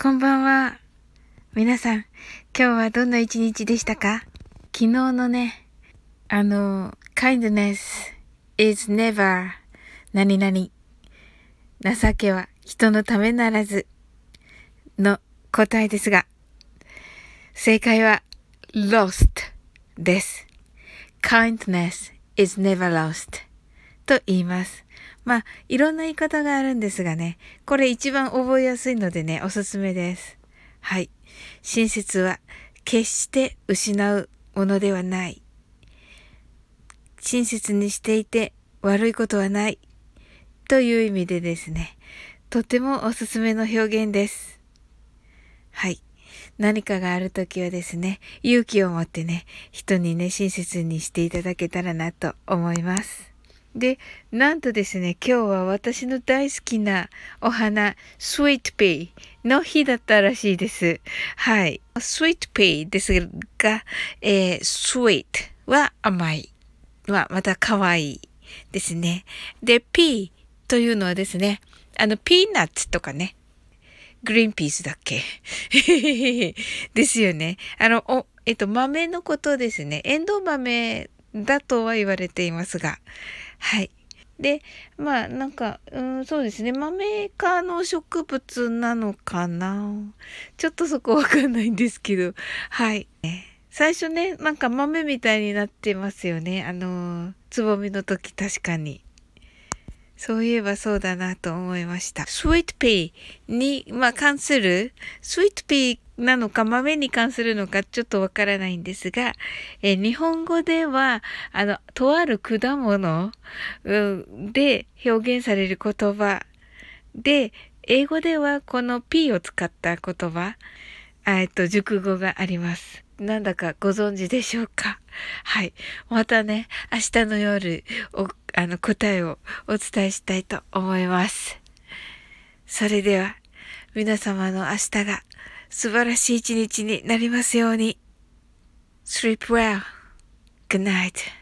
こんばんは。皆さん、今日はどんな一日でしたか？昨日のね、あの、kindness is never 何々。情けは人のためならずの答えですが、正解は lost です。kindness is never lost と言います。まあ、いろんな言い方があるんですがね、これ一番覚えやすいのでね、おすすめです。はい。親切は決して失うものではない。親切にしていて悪いことはない。という意味でですね、とてもおすすめの表現です。はい。何かがあるときはですね、勇気を持ってね、人にね、親切にしていただけたらなと思います。で、なんとですね、今日は私の大好きなお花、スイートピーの日だったらしいです。はい。スイートピーですが、えー、 sweet は甘い。は、また可愛いですね。で、 pea というのはですね、あの、ピーナッツとかね、グリーンピースだっけ？ですよね。あの、お、えっと、豆のことですね。エンドウ豆だとは言われていますが、はい。で、まあ、なんか、うん、そうですね。豆科の植物なのかなちょっとそこわかんないんですけど、はい。最初ね、なんか豆みたいになってますよね。あの、つぼみの時確かに。そういえばそうだなと思いました。スイートピーに、まあ、関する、スイートピーなのか豆に関するのかちょっとわからないんですが、え日本語では、あの、とある果物、うん、で表現される言葉で、英語ではこの P を使った言葉、えっと、熟語があります。なんだかご存知でしょうか？はい。またね、明日の夜、お、あの、答えをお伝えしたいと思います。それでは、皆様の明日が素晴らしい一日になりますように。Sleep well. Good night.